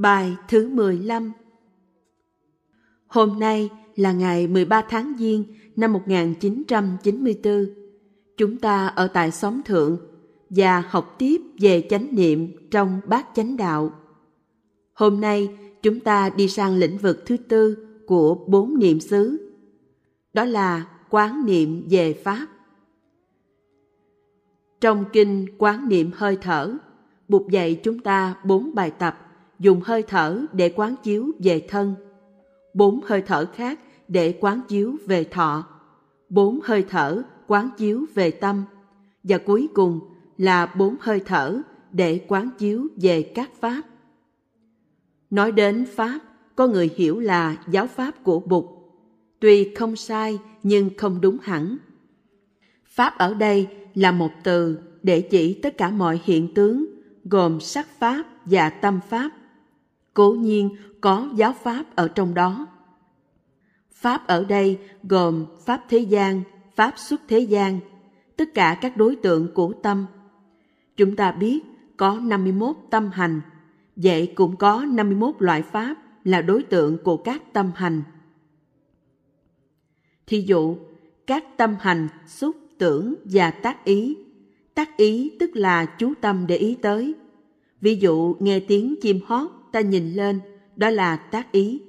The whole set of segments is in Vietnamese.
Bài thứ 15 Hôm nay là ngày 13 tháng Giêng năm 1994. Chúng ta ở tại xóm thượng và học tiếp về chánh niệm trong bát chánh đạo. Hôm nay chúng ta đi sang lĩnh vực thứ tư của bốn niệm xứ. Đó là quán niệm về Pháp. Trong kinh quán niệm hơi thở, Bụt dạy chúng ta bốn bài tập dùng hơi thở để quán chiếu về thân, bốn hơi thở khác để quán chiếu về thọ, bốn hơi thở quán chiếu về tâm, và cuối cùng là bốn hơi thở để quán chiếu về các pháp. Nói đến pháp, có người hiểu là giáo pháp của Bụt. Tuy không sai nhưng không đúng hẳn. Pháp ở đây là một từ để chỉ tất cả mọi hiện tướng gồm sắc pháp và tâm pháp. Cố nhiên có giáo pháp ở trong đó. Pháp ở đây gồm pháp thế gian, pháp xuất thế gian, tất cả các đối tượng của tâm. Chúng ta biết có 51 tâm hành, vậy cũng có 51 loại pháp là đối tượng của các tâm hành. Thí dụ, các tâm hành xúc, tưởng và tác ý. Tác ý tức là chú tâm để ý tới. Ví dụ nghe tiếng chim hót, ta nhìn lên, đó là tác ý.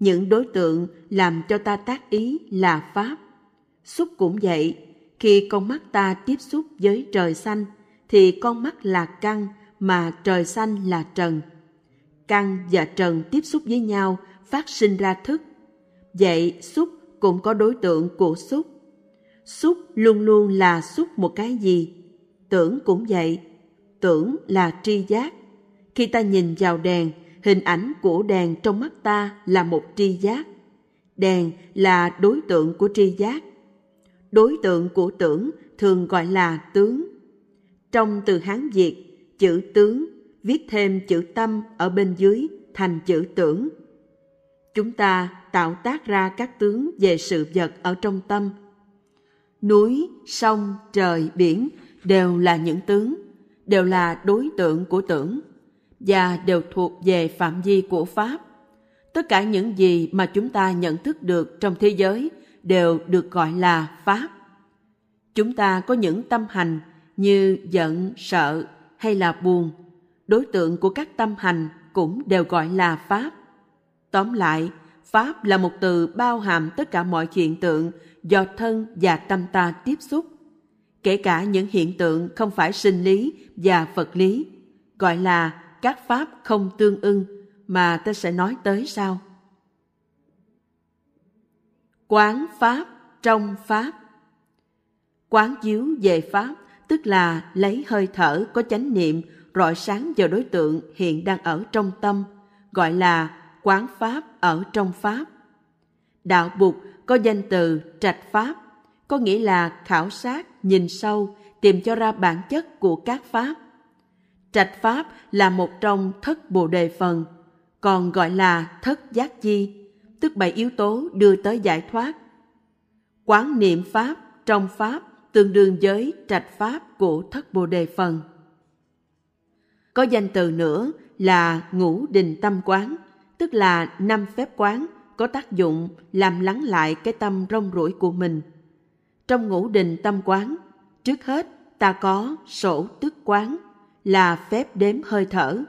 Những đối tượng làm cho ta tác ý là pháp. Xúc cũng vậy, khi con mắt ta tiếp xúc với trời xanh, thì con mắt là căn mà trời xanh là trần căn và trần tiếp xúc với nhau phát sinh ra thức. Vậy xúc cũng có đối tượng của xúc. Xúc luôn luôn là xúc một cái gì? Tưởng cũng vậy. Tưởng là tri giác. Khi ta nhìn vào đèn, hình ảnh của đèn trong mắt ta là một tri giác. Đèn là đối tượng của tri giác. Đối tượng của tưởng thường gọi là tướng. Trong từ Hán Việt, chữ tướng viết thêm chữ tâm ở bên dưới thành chữ tưởng. Chúng ta tạo tác ra các tướng về sự vật ở trong tâm. Núi, sông, trời, biển đều là những tướng, đều là đối tượng của tưởng và đều thuộc về phạm vi của Pháp. Tất cả những gì mà chúng ta nhận thức được trong thế giới đều được gọi là Pháp. Chúng ta có những tâm hành như giận, sợ hay là buồn – đối tượng của các tâm hành cũng đều gọi là pháp tóm lại pháp là một từ bao hàm tất cả mọi hiện tượng do thân và tâm ta tiếp xúc kể cả những hiện tượng không phải sinh lý và vật lý gọi là các pháp không tương ưng mà ta sẽ nói tới sau quán pháp trong pháp quán chiếu về pháp tức là lấy hơi thở có chánh niệm rọi sáng vào đối tượng hiện đang ở trong tâm, gọi là quán pháp ở trong pháp. Đạo Bụt có danh từ trạch pháp, có nghĩa là khảo sát, nhìn sâu, tìm cho ra bản chất của các pháp. Trạch pháp là một trong thất bồ đề phần, còn gọi là thất giác chi, tức bảy yếu tố đưa tới giải thoát. Quán niệm pháp trong pháp tương đương với trạch pháp của thất bồ đề phần. Có danh từ nữa là ngũ đình tâm quán, tức là năm phép quán có tác dụng làm lắng lại cái tâm rong ruổi của mình. Trong ngũ đình tâm quán, trước hết ta có sổ tức quán là phép đếm hơi thở.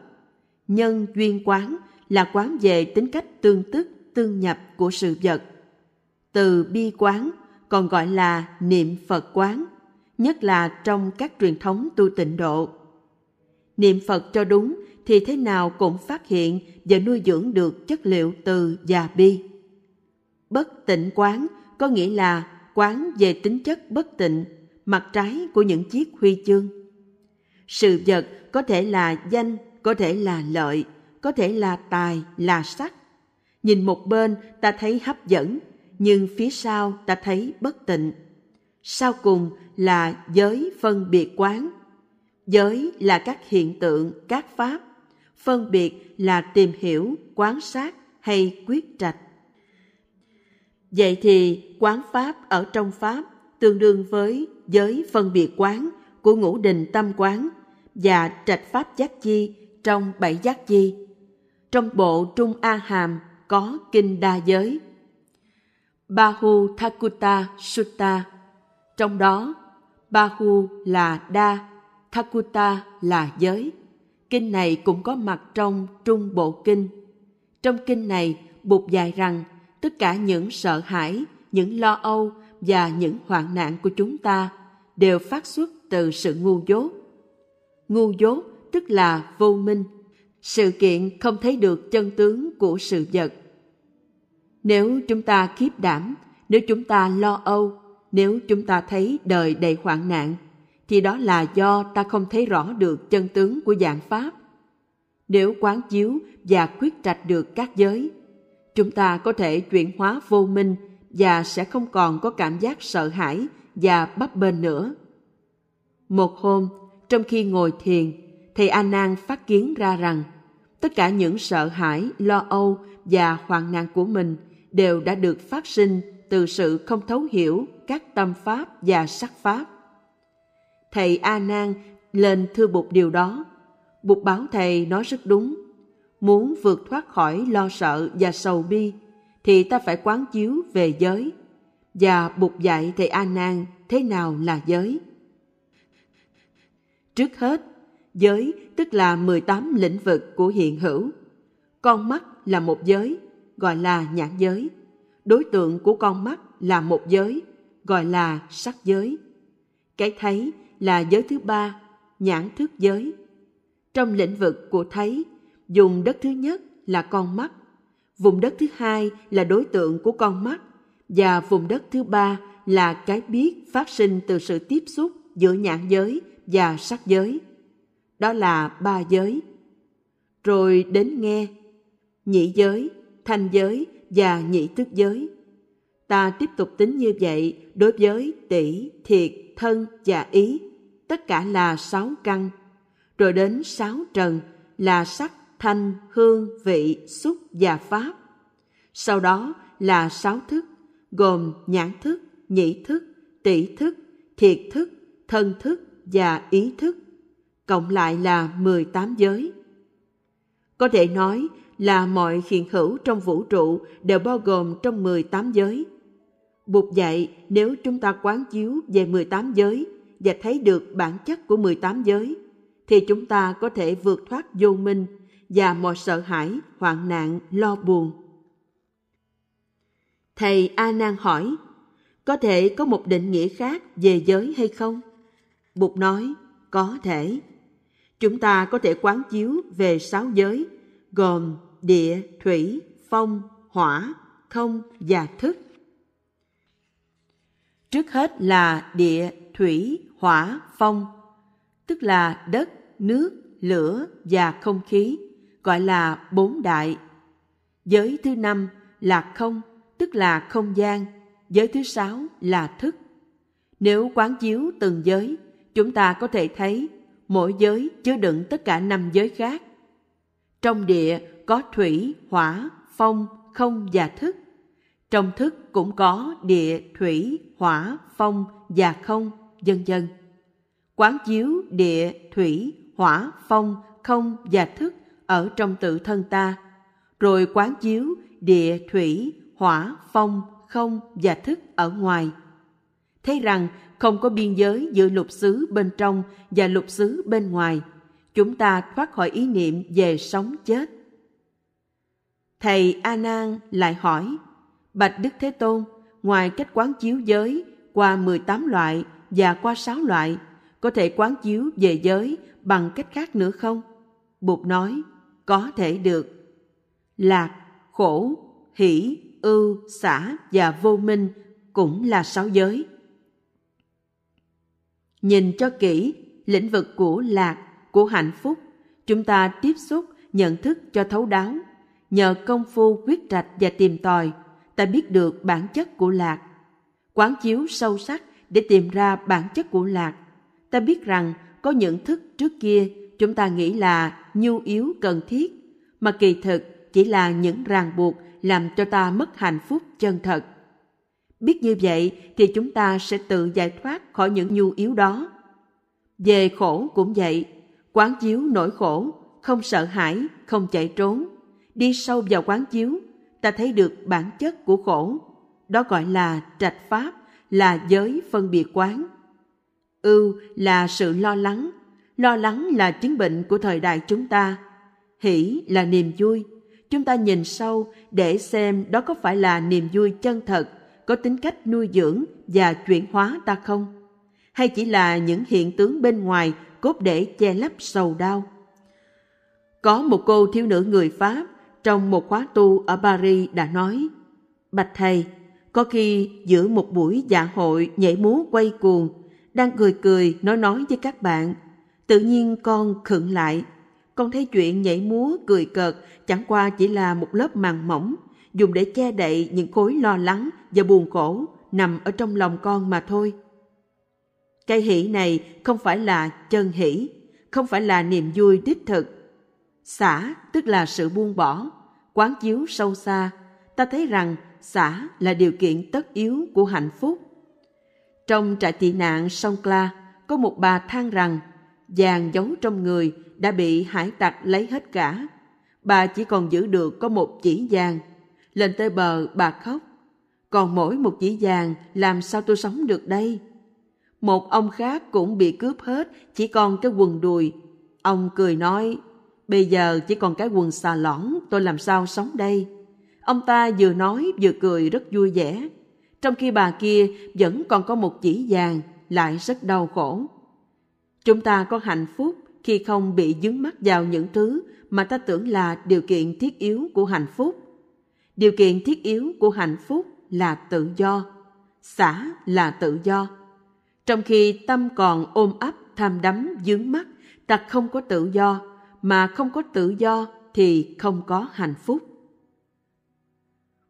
Nhân duyên quán là quán về tính cách tương tức, tương nhập của sự vật. Từ bi quán còn gọi là niệm Phật quán, nhất là trong các truyền thống tu tịnh độ niệm Phật cho đúng thì thế nào cũng phát hiện và nuôi dưỡng được chất liệu từ và bi. Bất tịnh quán có nghĩa là quán về tính chất bất tịnh, mặt trái của những chiếc huy chương. Sự vật có thể là danh, có thể là lợi, có thể là tài, là sắc. Nhìn một bên ta thấy hấp dẫn, nhưng phía sau ta thấy bất tịnh. Sau cùng là giới phân biệt quán, Giới là các hiện tượng, các pháp, phân biệt là tìm hiểu, quán sát hay quyết trạch. Vậy thì quán pháp ở trong pháp tương đương với giới phân biệt quán của ngũ đình tâm quán và trạch pháp giác chi trong bảy giác chi. trong bộ Trung A Hàm có kinh đa giới. Bahu Thakuta Sutta, trong đó Bahu là đa, Thakuta là giới. Kinh này cũng có mặt trong Trung Bộ Kinh. Trong kinh này, Bụt dạy rằng tất cả những sợ hãi, những lo âu và những hoạn nạn của chúng ta đều phát xuất từ sự ngu dốt. Ngu dốt tức là vô minh, sự kiện không thấy được chân tướng của sự vật. Nếu chúng ta khiếp đảm, nếu chúng ta lo âu, nếu chúng ta thấy đời đầy hoạn nạn, thì đó là do ta không thấy rõ được chân tướng của dạng Pháp. Nếu quán chiếu và quyết trạch được các giới, chúng ta có thể chuyển hóa vô minh và sẽ không còn có cảm giác sợ hãi và bấp bênh nữa. Một hôm, trong khi ngồi thiền, thầy A Nan phát kiến ra rằng tất cả những sợ hãi, lo âu và hoang nạn của mình đều đã được phát sinh từ sự không thấu hiểu các tâm pháp và sắc pháp. Thầy A Nan lên thưa Bụt điều đó. Bụt báo thầy nói rất đúng. Muốn vượt thoát khỏi lo sợ và sầu bi thì ta phải quán chiếu về giới. Và bục dạy thầy A Nan thế nào là giới. Trước hết, giới tức là 18 lĩnh vực của hiện hữu. Con mắt là một giới, gọi là nhãn giới. Đối tượng của con mắt là một giới, gọi là sắc giới. Cái thấy là giới thứ ba, nhãn thức giới. Trong lĩnh vực của thấy, dùng đất thứ nhất là con mắt, vùng đất thứ hai là đối tượng của con mắt và vùng đất thứ ba là cái biết phát sinh từ sự tiếp xúc giữa nhãn giới và sắc giới. Đó là ba giới. Rồi đến nghe, nhị giới, thanh giới và nhị thức giới. Ta tiếp tục tính như vậy đối với tỷ, thiệt, thân và ý, tất cả là sáu căn. Rồi đến sáu trần là sắc, thanh, hương, vị, xúc và pháp. Sau đó là sáu thức, gồm nhãn thức, nhĩ thức, tỷ thức, thiệt thức, thân thức và ý thức. Cộng lại là 18 giới. Có thể nói là mọi hiện hữu trong vũ trụ đều bao gồm trong 18 giới. Bụt dạy nếu chúng ta quán chiếu về 18 giới và thấy được bản chất của 18 giới, thì chúng ta có thể vượt thoát vô minh và mọi sợ hãi, hoạn nạn, lo buồn. Thầy A Nan hỏi, có thể có một định nghĩa khác về giới hay không? Bụt nói, có thể. Chúng ta có thể quán chiếu về sáu giới, gồm địa, thủy, phong, hỏa, không và thức. Trước hết là địa, thủy, hỏa, phong, tức là đất, nước, lửa và không khí, gọi là bốn đại. Giới thứ năm là không, tức là không gian. Giới thứ sáu là thức. Nếu quán chiếu từng giới, chúng ta có thể thấy mỗi giới chứa đựng tất cả năm giới khác. Trong địa có thủy, hỏa, phong, không và thức. Trong thức cũng có địa, thủy, hỏa, phong và không, vân vân. Quán chiếu địa, thủy, hỏa, phong, không và thức ở trong tự thân ta, rồi quán chiếu địa, thủy, hỏa, phong, không và thức ở ngoài. Thấy rằng không có biên giới giữa lục xứ bên trong và lục xứ bên ngoài, chúng ta thoát khỏi ý niệm về sống chết. Thầy A Nan lại hỏi: Bạch Đức Thế Tôn, ngoài cách quán chiếu giới qua 18 loại và qua 6 loại, có thể quán chiếu về giới bằng cách khác nữa không? Bụt nói, có thể được. Lạc, khổ, hỷ, ưu, xả và vô minh cũng là sáu giới. Nhìn cho kỹ, lĩnh vực của lạc, của hạnh phúc, chúng ta tiếp xúc, nhận thức cho thấu đáo. Nhờ công phu quyết trạch và tìm tòi, ta biết được bản chất của lạc. Quán chiếu sâu sắc để tìm ra bản chất của lạc. Ta biết rằng có những thức trước kia chúng ta nghĩ là nhu yếu cần thiết, mà kỳ thực chỉ là những ràng buộc làm cho ta mất hạnh phúc chân thật. Biết như vậy thì chúng ta sẽ tự giải thoát khỏi những nhu yếu đó. Về khổ cũng vậy, quán chiếu nỗi khổ, không sợ hãi, không chạy trốn. Đi sâu vào quán chiếu, ta thấy được bản chất của khổ. Đó gọi là trạch pháp, là giới phân biệt quán. Ưu là sự lo lắng, lo lắng là chứng bệnh của thời đại chúng ta. Hỷ là niềm vui. Chúng ta nhìn sâu để xem đó có phải là niềm vui chân thật, có tính cách nuôi dưỡng và chuyển hóa ta không? Hay chỉ là những hiện tướng bên ngoài cốt để che lấp sầu đau? Có một cô thiếu nữ người Pháp trong một khóa tu ở Paris đã nói Bạch Thầy, có khi giữa một buổi dạ hội nhảy múa quay cuồng, đang cười cười nói nói với các bạn, tự nhiên con khựng lại. Con thấy chuyện nhảy múa cười cợt chẳng qua chỉ là một lớp màng mỏng, dùng để che đậy những khối lo lắng và buồn khổ nằm ở trong lòng con mà thôi. Cái hỷ này không phải là chân hỷ, không phải là niềm vui đích thực, Xả tức là sự buông bỏ, quán chiếu sâu xa, ta thấy rằng xả là điều kiện tất yếu của hạnh phúc. Trong trại tị nạn sông có một bà than rằng vàng giấu trong người đã bị hải tặc lấy hết cả. Bà chỉ còn giữ được có một chỉ vàng. Lên tới bờ bà khóc. Còn mỗi một chỉ vàng làm sao tôi sống được đây? Một ông khác cũng bị cướp hết, chỉ còn cái quần đùi. Ông cười nói, Bây giờ chỉ còn cái quần xà lõn, tôi làm sao sống đây? Ông ta vừa nói vừa cười rất vui vẻ. Trong khi bà kia vẫn còn có một chỉ vàng, lại rất đau khổ. Chúng ta có hạnh phúc khi không bị dướng mắt vào những thứ mà ta tưởng là điều kiện thiết yếu của hạnh phúc. Điều kiện thiết yếu của hạnh phúc là tự do, xã là tự do. Trong khi tâm còn ôm ấp tham đắm dướng mắt, ta không có tự do, mà không có tự do thì không có hạnh phúc.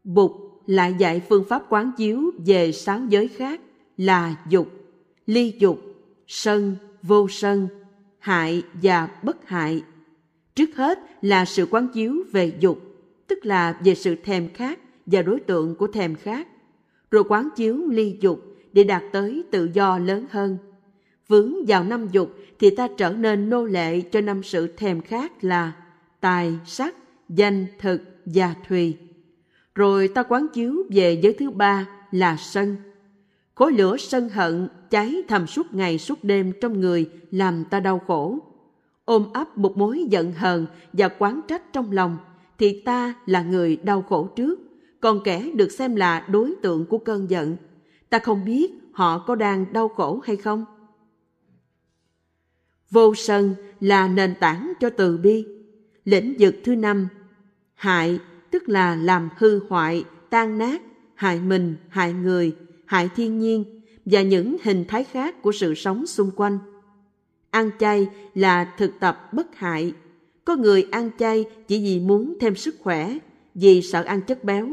Bụt lại dạy phương pháp quán chiếu về sáu giới khác là dục, ly dục, sân, vô sân, hại và bất hại. Trước hết là sự quán chiếu về dục, tức là về sự thèm khát và đối tượng của thèm khát, rồi quán chiếu ly dục để đạt tới tự do lớn hơn. Vướng vào năm dục thì ta trở nên nô lệ cho năm sự thèm khát là tài, sắc, danh, thực và thùy. Rồi ta quán chiếu về giới thứ ba là sân. Khối lửa sân hận cháy thầm suốt ngày suốt đêm trong người làm ta đau khổ. Ôm ấp một mối giận hờn và quán trách trong lòng thì ta là người đau khổ trước, còn kẻ được xem là đối tượng của cơn giận. Ta không biết họ có đang đau khổ hay không? Vô sân là nền tảng cho từ bi. Lĩnh vực thứ năm, hại tức là làm hư hoại, tan nát, hại mình, hại người, hại thiên nhiên và những hình thái khác của sự sống xung quanh. Ăn chay là thực tập bất hại. Có người ăn chay chỉ vì muốn thêm sức khỏe, vì sợ ăn chất béo.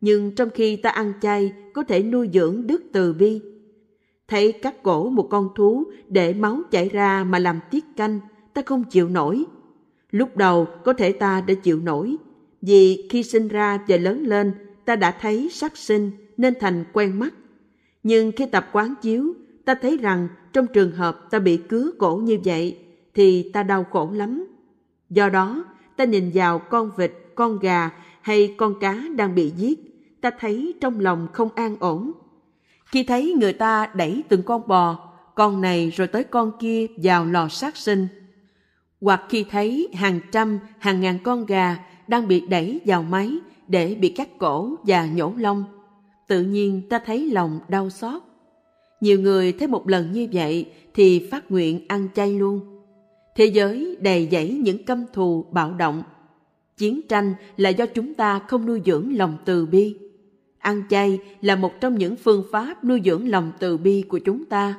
Nhưng trong khi ta ăn chay có thể nuôi dưỡng đức từ bi, Thấy cắt cổ một con thú để máu chảy ra mà làm tiết canh, ta không chịu nổi. Lúc đầu có thể ta đã chịu nổi, vì khi sinh ra và lớn lên ta đã thấy sắc sinh nên thành quen mắt. Nhưng khi tập quán chiếu, ta thấy rằng trong trường hợp ta bị cứa cổ như vậy thì ta đau khổ lắm. Do đó, ta nhìn vào con vịt, con gà hay con cá đang bị giết, ta thấy trong lòng không an ổn khi thấy người ta đẩy từng con bò, con này rồi tới con kia vào lò sát sinh. Hoặc khi thấy hàng trăm, hàng ngàn con gà đang bị đẩy vào máy để bị cắt cổ và nhổ lông, tự nhiên ta thấy lòng đau xót. Nhiều người thấy một lần như vậy thì phát nguyện ăn chay luôn. Thế giới đầy dẫy những căm thù bạo động. Chiến tranh là do chúng ta không nuôi dưỡng lòng từ bi. Ăn chay là một trong những phương pháp nuôi dưỡng lòng từ bi của chúng ta.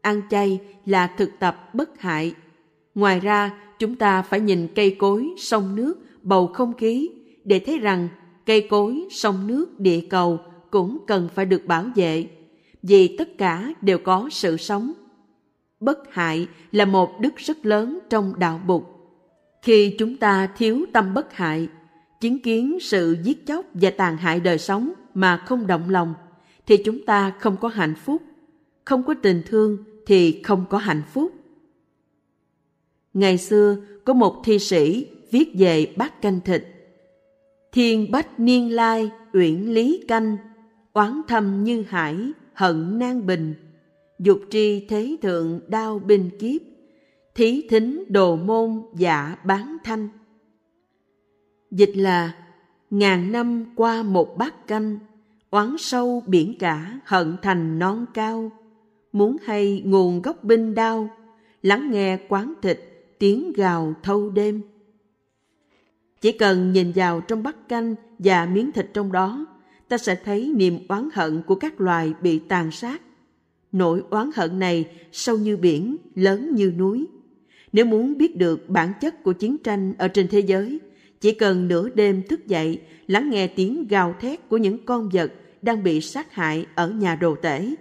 Ăn chay là thực tập bất hại. Ngoài ra, chúng ta phải nhìn cây cối, sông nước, bầu không khí để thấy rằng cây cối, sông nước, địa cầu cũng cần phải được bảo vệ vì tất cả đều có sự sống. Bất hại là một đức rất lớn trong đạo Bụt. Khi chúng ta thiếu tâm bất hại, chứng kiến sự giết chóc và tàn hại đời sống mà không động lòng thì chúng ta không có hạnh phúc không có tình thương thì không có hạnh phúc ngày xưa có một thi sĩ viết về bát canh thịt Thiên bách niên lai, uyển lý canh, oán thâm như hải, hận nan bình. Dục tri thế thượng đao binh kiếp, thí thính đồ môn giả bán thanh. Dịch là ngàn năm qua một bát canh, oán sâu biển cả hận thành non cao. Muốn hay nguồn gốc binh đao, lắng nghe quán thịt tiếng gào thâu đêm. Chỉ cần nhìn vào trong bát canh và miếng thịt trong đó, ta sẽ thấy niềm oán hận của các loài bị tàn sát. Nỗi oán hận này sâu như biển, lớn như núi. Nếu muốn biết được bản chất của chiến tranh ở trên thế giới, chỉ cần nửa đêm thức dậy, lắng nghe tiếng gào thét của những con vật đang bị sát hại ở nhà đồ tể.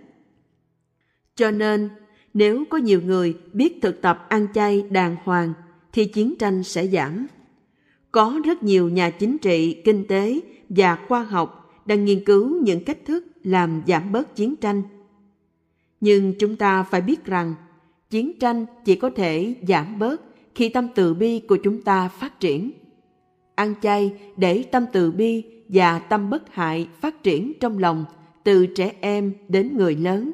Cho nên, nếu có nhiều người biết thực tập ăn chay đàng hoàng, thì chiến tranh sẽ giảm. Có rất nhiều nhà chính trị, kinh tế và khoa học đang nghiên cứu những cách thức làm giảm bớt chiến tranh. Nhưng chúng ta phải biết rằng, chiến tranh chỉ có thể giảm bớt khi tâm từ bi của chúng ta phát triển. Ăn chay để tâm từ bi và tâm bất hại phát triển trong lòng từ trẻ em đến người lớn.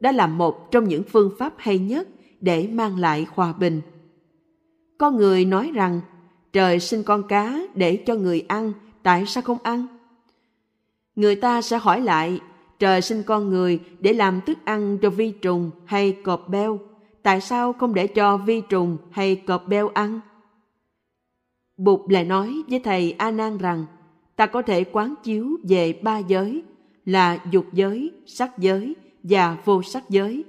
Đó là một trong những phương pháp hay nhất để mang lại hòa bình. Có người nói rằng trời sinh con cá để cho người ăn, tại sao không ăn? Người ta sẽ hỏi lại, trời sinh con người để làm thức ăn cho vi trùng hay cọp beo, tại sao không để cho vi trùng hay cọp beo ăn? Bụt lại nói với thầy A Nan rằng, ta có thể quán chiếu về ba giới là dục giới, sắc giới và vô sắc giới,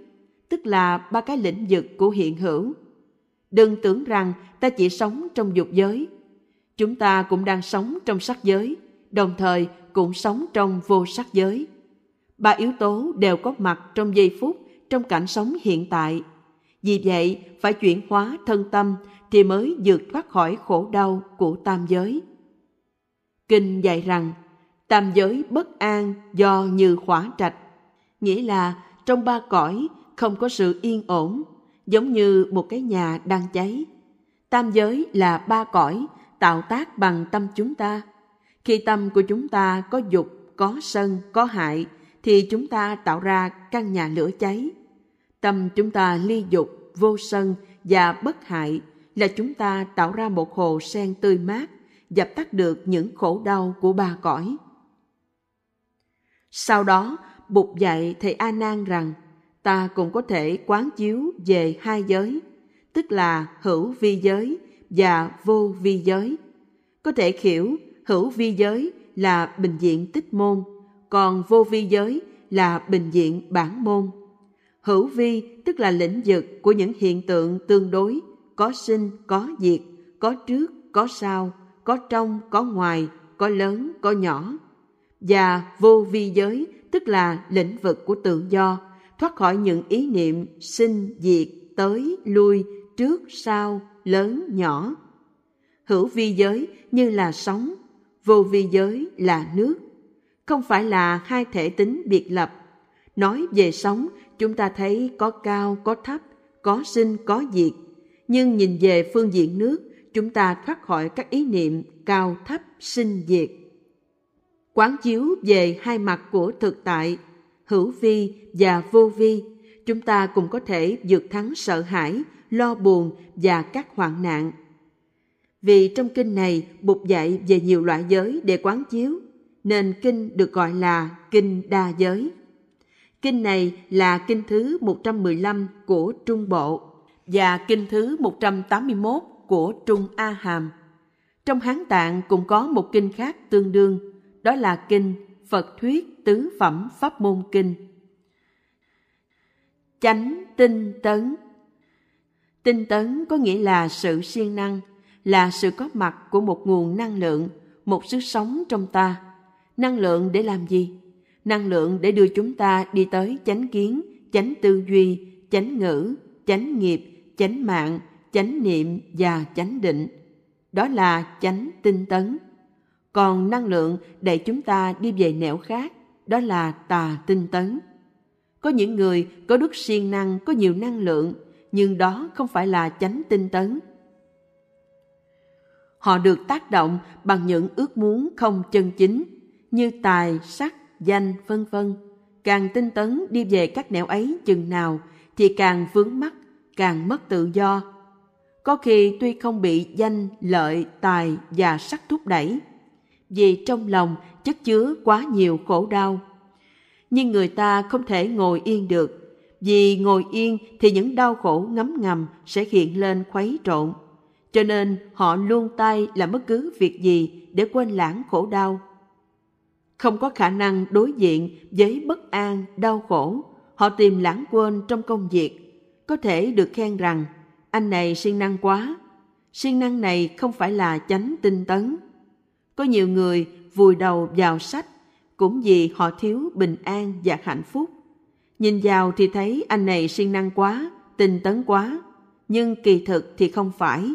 tức là ba cái lĩnh vực của hiện hữu. Đừng tưởng rằng ta chỉ sống trong dục giới. Chúng ta cũng đang sống trong sắc giới, đồng thời cũng sống trong vô sắc giới. Ba yếu tố đều có mặt trong giây phút trong cảnh sống hiện tại. Vì vậy, phải chuyển hóa thân tâm thì mới vượt thoát khỏi khổ đau của tam giới. Kinh dạy rằng, tam giới bất an do như khỏa trạch, nghĩa là trong ba cõi không có sự yên ổn, giống như một cái nhà đang cháy. Tam giới là ba cõi tạo tác bằng tâm chúng ta. Khi tâm của chúng ta có dục, có sân, có hại, thì chúng ta tạo ra căn nhà lửa cháy. Tâm chúng ta ly dục, vô sân và bất hại là chúng ta tạo ra một hồ sen tươi mát, dập tắt được những khổ đau của ba cõi. Sau đó, Bụt dạy thầy A Nan rằng ta cũng có thể quán chiếu về hai giới, tức là hữu vi giới và vô vi giới. Có thể hiểu hữu vi giới là bình diện tích môn, còn vô vi giới là bình diện bản môn. Hữu vi tức là lĩnh vực của những hiện tượng tương đối, có sinh, có diệt, có trước, có sau, có trong, có ngoài, có lớn, có nhỏ. Và vô vi giới tức là lĩnh vực của tự do, thoát khỏi những ý niệm sinh, diệt, tới, lui, trước, sau, lớn, nhỏ. Hữu vi giới như là sóng, vô vi giới là nước. Không phải là hai thể tính biệt lập. Nói về sóng, chúng ta thấy có cao, có thấp, có sinh, có diệt. Nhưng nhìn về phương diện nước, chúng ta thoát khỏi các ý niệm cao thấp, sinh diệt. Quán chiếu về hai mặt của thực tại, hữu vi và vô vi, chúng ta cũng có thể vượt thắng sợ hãi, lo buồn và các hoạn nạn. Vì trong kinh này Bụt dạy về nhiều loại giới để quán chiếu, nên kinh được gọi là kinh đa giới. Kinh này là kinh thứ 115 của Trung Bộ và kinh thứ 181 của Trung A Hàm. Trong Hán Tạng cũng có một kinh khác tương đương, đó là kinh Phật Thuyết Tứ Phẩm Pháp Môn Kinh. Chánh tinh tấn Tinh tấn có nghĩa là sự siêng năng, là sự có mặt của một nguồn năng lượng, một sức sống trong ta. Năng lượng để làm gì? Năng lượng để đưa chúng ta đi tới chánh kiến, chánh tư duy, chánh ngữ, chánh nghiệp, chánh mạng, chánh niệm và chánh định. Đó là chánh tinh tấn. Còn năng lượng để chúng ta đi về nẻo khác, đó là tà tinh tấn. Có những người có đức siêng năng, có nhiều năng lượng, nhưng đó không phải là chánh tinh tấn. Họ được tác động bằng những ước muốn không chân chính như tài, sắc, danh, vân vân. Càng tinh tấn đi về các nẻo ấy chừng nào thì càng vướng mắc, càng mất tự do. Có khi tuy không bị danh, lợi, tài và sắc thúc đẩy, vì trong lòng chất chứa quá nhiều khổ đau. Nhưng người ta không thể ngồi yên được, vì ngồi yên thì những đau khổ ngấm ngầm sẽ hiện lên khuấy trộn. Cho nên họ luôn tay làm bất cứ việc gì để quên lãng khổ đau. Không có khả năng đối diện với bất an, đau khổ, họ tìm lãng quên trong công việc. Có thể được khen rằng, anh này siêng năng quá. Siêng năng này không phải là chánh tinh tấn. Có nhiều người vùi đầu vào sách cũng vì họ thiếu bình an và hạnh phúc. Nhìn vào thì thấy anh này siêng năng quá, tinh tấn quá, nhưng kỳ thực thì không phải.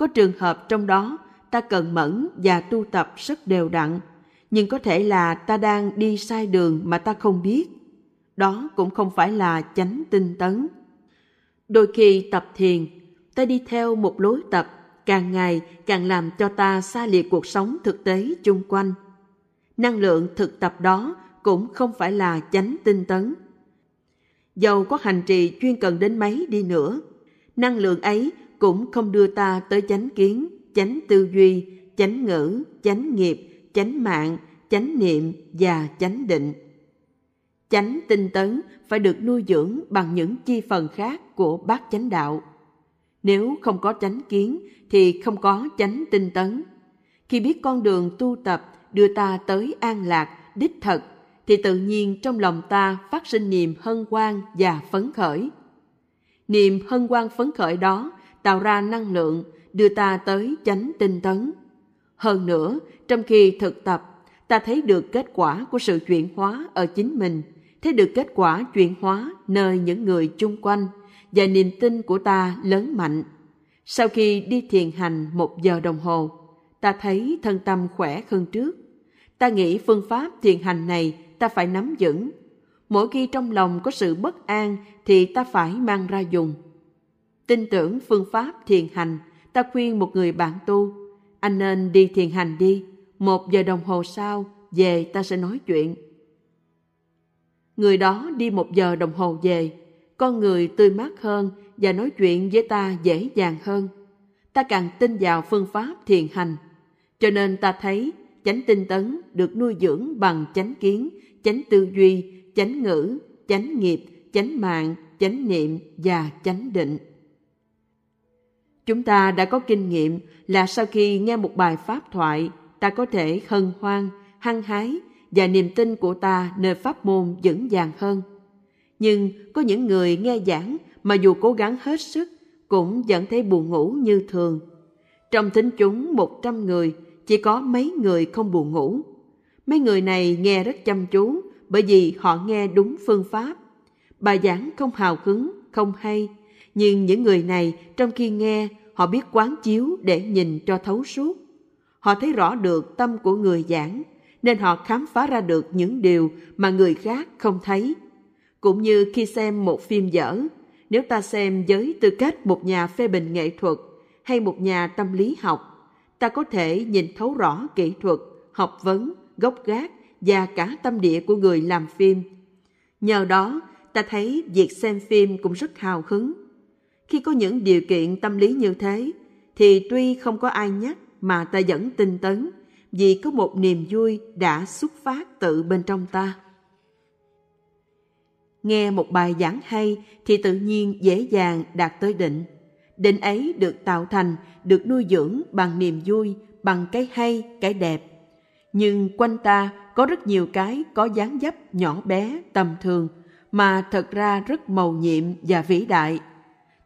Có trường hợp trong đó ta cần mẫn và tu tập rất đều đặn, nhưng có thể là ta đang đi sai đường mà ta không biết. Đó cũng không phải là chánh tinh tấn. Đôi khi tập thiền, ta đi theo một lối tập càng ngày càng làm cho ta xa lìa cuộc sống thực tế chung quanh. Năng lượng thực tập đó cũng không phải là chánh tinh tấn. Dầu có hành trì chuyên cần đến mấy đi nữa, năng lượng ấy cũng không đưa ta tới chánh kiến, chánh tư duy, chánh ngữ, chánh nghiệp, chánh mạng, chánh niệm và chánh định. Chánh tinh tấn phải được nuôi dưỡng bằng những chi phần khác của bát chánh đạo. Nếu không có chánh kiến thì không có chánh tinh tấn. Khi biết con đường tu tập đưa ta tới an lạc, đích thật, thì tự nhiên trong lòng ta phát sinh niềm hân hoan và phấn khởi. Niềm hân hoan phấn khởi đó tạo ra năng lượng đưa ta tới chánh tinh tấn. Hơn nữa, trong khi thực tập, ta thấy được kết quả của sự chuyển hóa ở chính mình, thấy được kết quả chuyển hóa nơi những người chung quanh và niềm tin của ta lớn mạnh. Sau khi đi thiền hành một giờ đồng hồ, ta thấy thân tâm khỏe hơn trước. Ta nghĩ phương pháp thiền hành này ta phải nắm vững. Mỗi khi trong lòng có sự bất an thì ta phải mang ra dùng. Tin tưởng phương pháp thiền hành, ta khuyên một người bạn tu, anh nên đi thiền hành đi, một giờ đồng hồ sau về ta sẽ nói chuyện. Người đó đi một giờ đồng hồ về, con người tươi mát hơn và nói chuyện với ta dễ dàng hơn. Ta càng tin vào phương pháp thiền hành. Cho nên ta thấy chánh tinh tấn được nuôi dưỡng bằng chánh kiến, chánh tư duy, chánh ngữ, chánh nghiệp, chánh mạng, chánh niệm và chánh định. Chúng ta đã có kinh nghiệm là sau khi nghe một bài pháp thoại, ta có thể hân hoan, hăng hái và niềm tin của ta nơi pháp môn vững vàng hơn. Nhưng có những người nghe giảng mà dù cố gắng hết sức cũng vẫn thấy buồn ngủ như thường. Trong thính chúng một trăm người, chỉ có mấy người không buồn ngủ. Mấy người này nghe rất chăm chú bởi vì họ nghe đúng phương pháp. Bài giảng không hào hứng, không hay, nhưng những người này trong khi nghe họ biết quán chiếu để nhìn cho thấu suốt. Họ thấy rõ được tâm của người giảng, nên họ khám phá ra được những điều mà người khác không thấy. Cũng như khi xem một phim dở, nếu ta xem với tư cách một nhà phê bình nghệ thuật hay một nhà tâm lý học, ta có thể nhìn thấu rõ kỹ thuật, học vấn, gốc gác và cả tâm địa của người làm phim. Nhờ đó, ta thấy việc xem phim cũng rất hào hứng. Khi có những điều kiện tâm lý như thế, thì tuy không có ai nhắc mà ta vẫn tinh tấn, vì có một niềm vui đã xuất phát tự bên trong ta. Nghe một bài giảng hay thì tự nhiên dễ dàng đạt tới định. Định ấy được tạo thành, được nuôi dưỡng bằng niềm vui, bằng cái hay, cái đẹp. Nhưng quanh ta có rất nhiều cái có dáng dấp nhỏ bé, tầm thường, mà thật ra rất màu nhiệm và vĩ đại.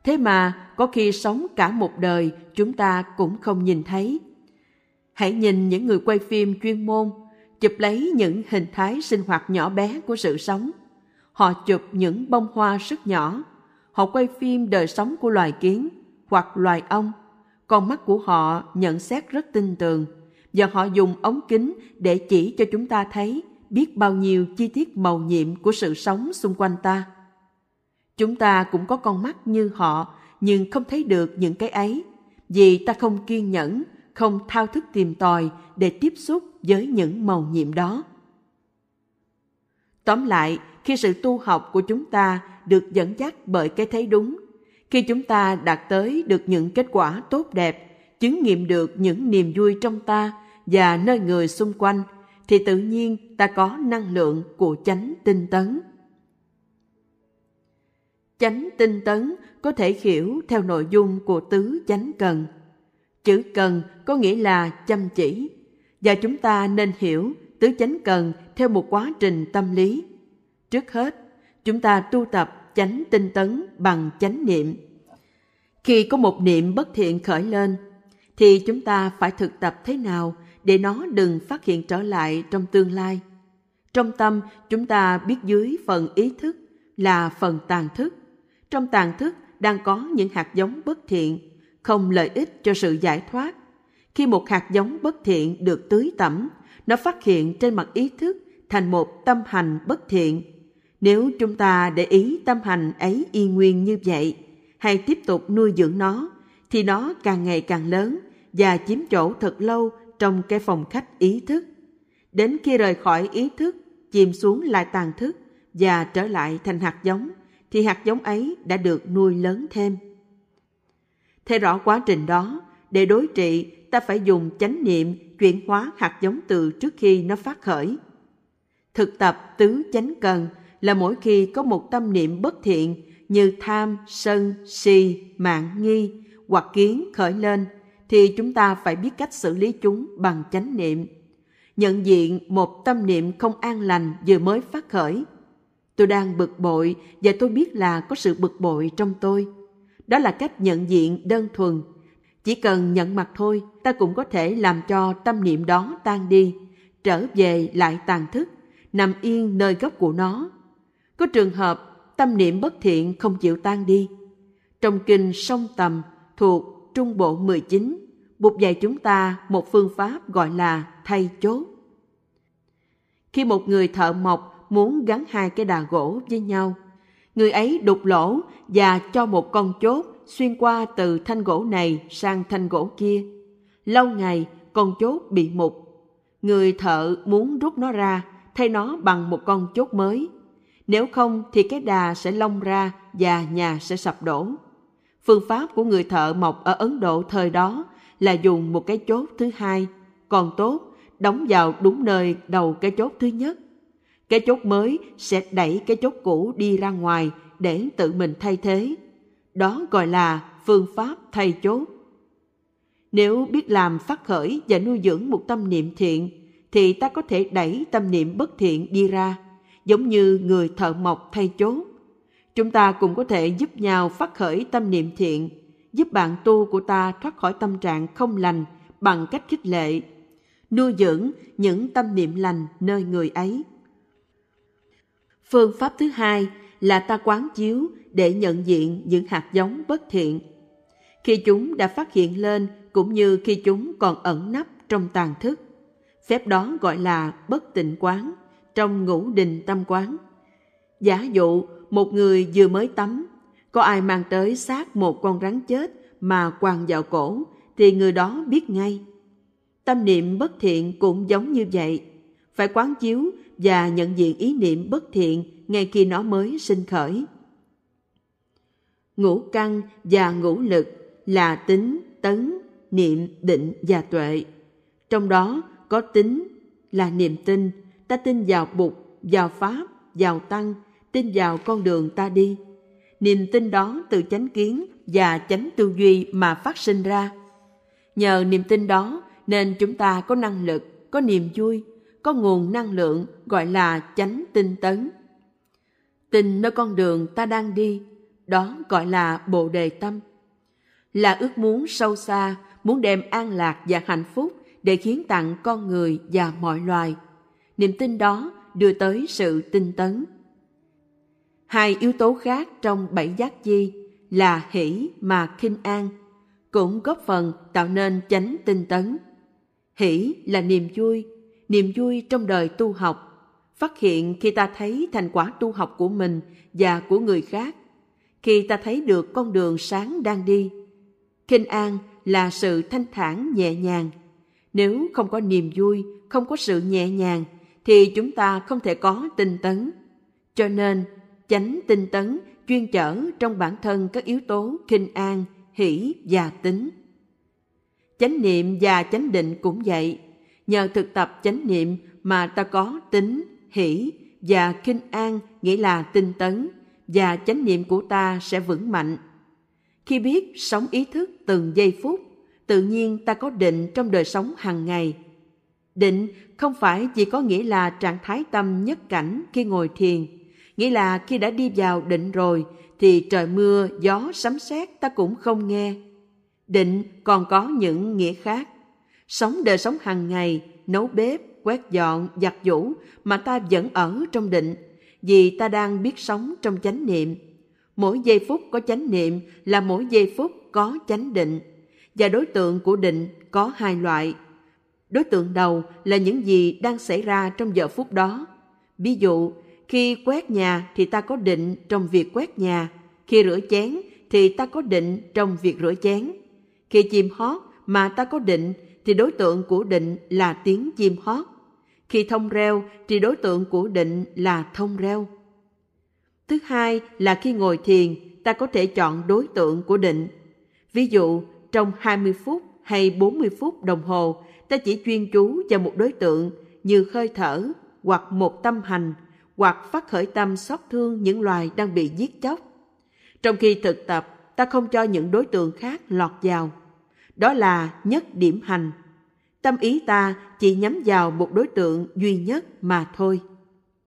Thế mà có khi sống cả một đời chúng ta cũng không nhìn thấy. Hãy nhìn những người quay phim chuyên môn, chụp lấy những hình thái sinh hoạt nhỏ bé của sự sống – Họ chụp những bông hoa rất nhỏ. Họ quay phim đời sống của loài kiến hoặc loài ong. Con mắt của họ nhận xét rất tinh tường và họ dùng ống kính để chỉ cho chúng ta thấy biết bao nhiêu chi tiết màu nhiệm của sự sống xung quanh ta. Chúng ta cũng có con mắt như họ nhưng không thấy được những cái ấy vì ta không kiên nhẫn, không thao thức tìm tòi để tiếp xúc với những màu nhiệm đó. Tóm lại, khi sự tu học của chúng ta được dẫn dắt bởi cái thấy đúng, khi chúng ta đạt tới được những kết quả tốt đẹp, chứng nghiệm được những niềm vui trong ta và nơi người xung quanh, thì tự nhiên ta có năng lượng của chánh tinh tấn. Chánh tinh tấn có thể hiểu theo nội dung của tứ chánh cần. Chữ cần có nghĩa là chăm chỉ, và chúng ta nên hiểu tứ chánh cần theo một quá trình tâm lý. Trước hết, chúng ta tu tập chánh tinh tấn bằng chánh niệm. Khi có một niệm bất thiện khởi lên, thì chúng ta phải thực tập thế nào để nó đừng phát hiện trở lại trong tương lai. Trong tâm, chúng ta biết dưới phần ý thức là phần tàn thức. Trong tàn thức đang có những hạt giống bất thiện, không lợi ích cho sự giải thoát. Khi một hạt giống bất thiện được tưới tẩm, nó phát hiện trên mặt ý thức thành một tâm hành bất thiện. Nếu chúng ta để ý tâm hành ấy y nguyên như vậy, hay tiếp tục nuôi dưỡng nó, thì nó càng ngày càng lớn và chiếm chỗ thật lâu trong cái phòng khách ý thức. Đến khi rời khỏi ý thức, chìm xuống lại tàn thức và trở lại thành hạt giống, thì hạt giống ấy đã được nuôi lớn thêm. Thấy rõ quá trình đó, để đối trị, ta phải dùng chánh niệm chuyển hóa hạt giống từ trước khi nó phát khởi. Thực tập tứ chánh cần là mỗi khi có một tâm niệm bất thiện như tham, sân, si, mạng nghi hoặc kiến khởi lên, thì chúng ta phải biết cách xử lý chúng bằng chánh niệm. Nhận diện một tâm niệm không an lành vừa mới phát khởi. Tôi đang bực bội và tôi biết là có sự bực bội trong tôi. Đó là cách nhận diện đơn thuần. Chỉ cần nhận mặt thôi, ta cũng có thể làm cho tâm niệm đó tan đi, trở về lại tàn thức, nằm yên nơi gốc của nó. Có trường hợp tâm niệm bất thiện không chịu tan đi. Trong kinh Sông Tầm thuộc Trung Bộ 19, Bụt dạy chúng ta một phương pháp gọi là thay chốt. Khi một người thợ mộc muốn gắn hai cái đà gỗ với nhau, người ấy đục lỗ và cho một con chốt xuyên qua từ thanh gỗ này sang thanh gỗ kia. Lâu ngày, con chốt bị mục. Người thợ muốn rút nó ra, thay nó bằng một con chốt mới. Nếu không thì cái đà sẽ lông ra và nhà sẽ sập đổ. Phương pháp của người thợ mộc ở Ấn Độ thời đó là dùng một cái chốt thứ hai, còn tốt đóng vào đúng nơi đầu cái chốt thứ nhất. Cái chốt mới sẽ đẩy cái chốt cũ đi ra ngoài để tự mình thay thế. Đó gọi là phương pháp thay chốt. Nếu biết làm phát khởi và nuôi dưỡng một tâm niệm thiện, thì ta có thể đẩy tâm niệm bất thiện đi ra, giống như người thợ mộc thay chốt. Chúng ta cũng có thể giúp nhau phát khởi tâm niệm thiện, giúp bạn tu của ta thoát khỏi tâm trạng không lành bằng cách khích lệ, nuôi dưỡng những tâm niệm lành nơi người ấy. Phương pháp thứ hai là ta quán chiếu để nhận diện những hạt giống bất thiện. Khi chúng đã phát hiện lên cũng như khi chúng còn ẩn nấp trong tàn thức. Phép đó gọi là bất tịnh quán trong ngũ đình tâm quán. Giả dụ một người vừa mới tắm, có ai mang tới xác một con rắn chết mà quàng vào cổ, thì người đó biết ngay. Tâm niệm bất thiện cũng giống như vậy, phải quán chiếu và nhận diện ý niệm bất thiện ngay khi nó mới sinh khởi. Ngũ căn và ngũ lực là tính, tấn, niệm, định và tuệ. Trong đó có tính là niềm tin, ta tin vào Bụt, vào Pháp, vào Tăng, tin vào con đường ta đi. Niềm tin đó từ chánh kiến và chánh tư duy mà phát sinh ra. Nhờ niềm tin đó nên chúng ta có năng lực, có niềm vui, có nguồn năng lượng gọi là chánh tinh tấn. Tin nơi con đường ta đang đi, đó gọi là bồ đề tâm. Là ước muốn sâu xa, muốn đem an lạc và hạnh phúc để khiến tặng con người và mọi loài. Niềm tin đó đưa tới sự tinh tấn. Hai yếu tố khác trong bảy giác chi là hỷ mà khinh an, cũng góp phần tạo nên chánh tinh tấn. Hỷ là niềm vui, niềm vui trong đời tu học, phát hiện khi ta thấy thành quả tu học của mình và của người khác, khi ta thấy được con đường sáng đang đi. Khinh an là sự thanh thản nhẹ nhàng. Nếu không có niềm vui, không có sự nhẹ nhàng, thì chúng ta không thể có tinh tấn. Cho nên, chánh tinh tấn chuyên chở trong bản thân các yếu tố kinh an, hỷ và tính. Chánh niệm và chánh định cũng vậy. Nhờ thực tập chánh niệm mà ta có tính, hỷ và kinh an nghĩa là tinh tấn và chánh niệm của ta sẽ vững mạnh. Khi biết sống ý thức từng giây phút, tự nhiên ta có định trong đời sống hàng ngày. Định không phải chỉ có nghĩa là trạng thái tâm nhất cảnh khi ngồi thiền, nghĩa là khi đã đi vào định rồi thì trời mưa, gió, sấm sét ta cũng không nghe. Định còn có những nghĩa khác. Sống đời sống hàng ngày, nấu bếp, quét dọn, giặt giũ mà ta vẫn ở trong định, vì ta đang biết sống trong chánh niệm. Mỗi giây phút có chánh niệm là mỗi giây phút có chánh định. Và đối tượng của định có hai loại. Đối tượng đầu là những gì đang xảy ra trong giờ phút đó. Ví dụ, khi quét nhà thì ta có định trong việc quét nhà. Khi rửa chén thì ta có định trong việc rửa chén. Khi chim hót mà ta có định thì đối tượng của định là tiếng chim hót. Khi thông reo thì đối tượng của định là thông reo. Thứ hai là khi ngồi thiền, ta có thể chọn đối tượng của định. Ví dụ, trong 20 phút hay 40 phút đồng hồ, ta chỉ chuyên chú vào một đối tượng như hơi thở hoặc một tâm hành hoặc phát khởi tâm xót thương những loài đang bị giết chóc. Trong khi thực tập, ta không cho những đối tượng khác lọt vào. Đó là nhất điểm hành. Tâm ý ta chỉ nhắm vào một đối tượng duy nhất mà thôi.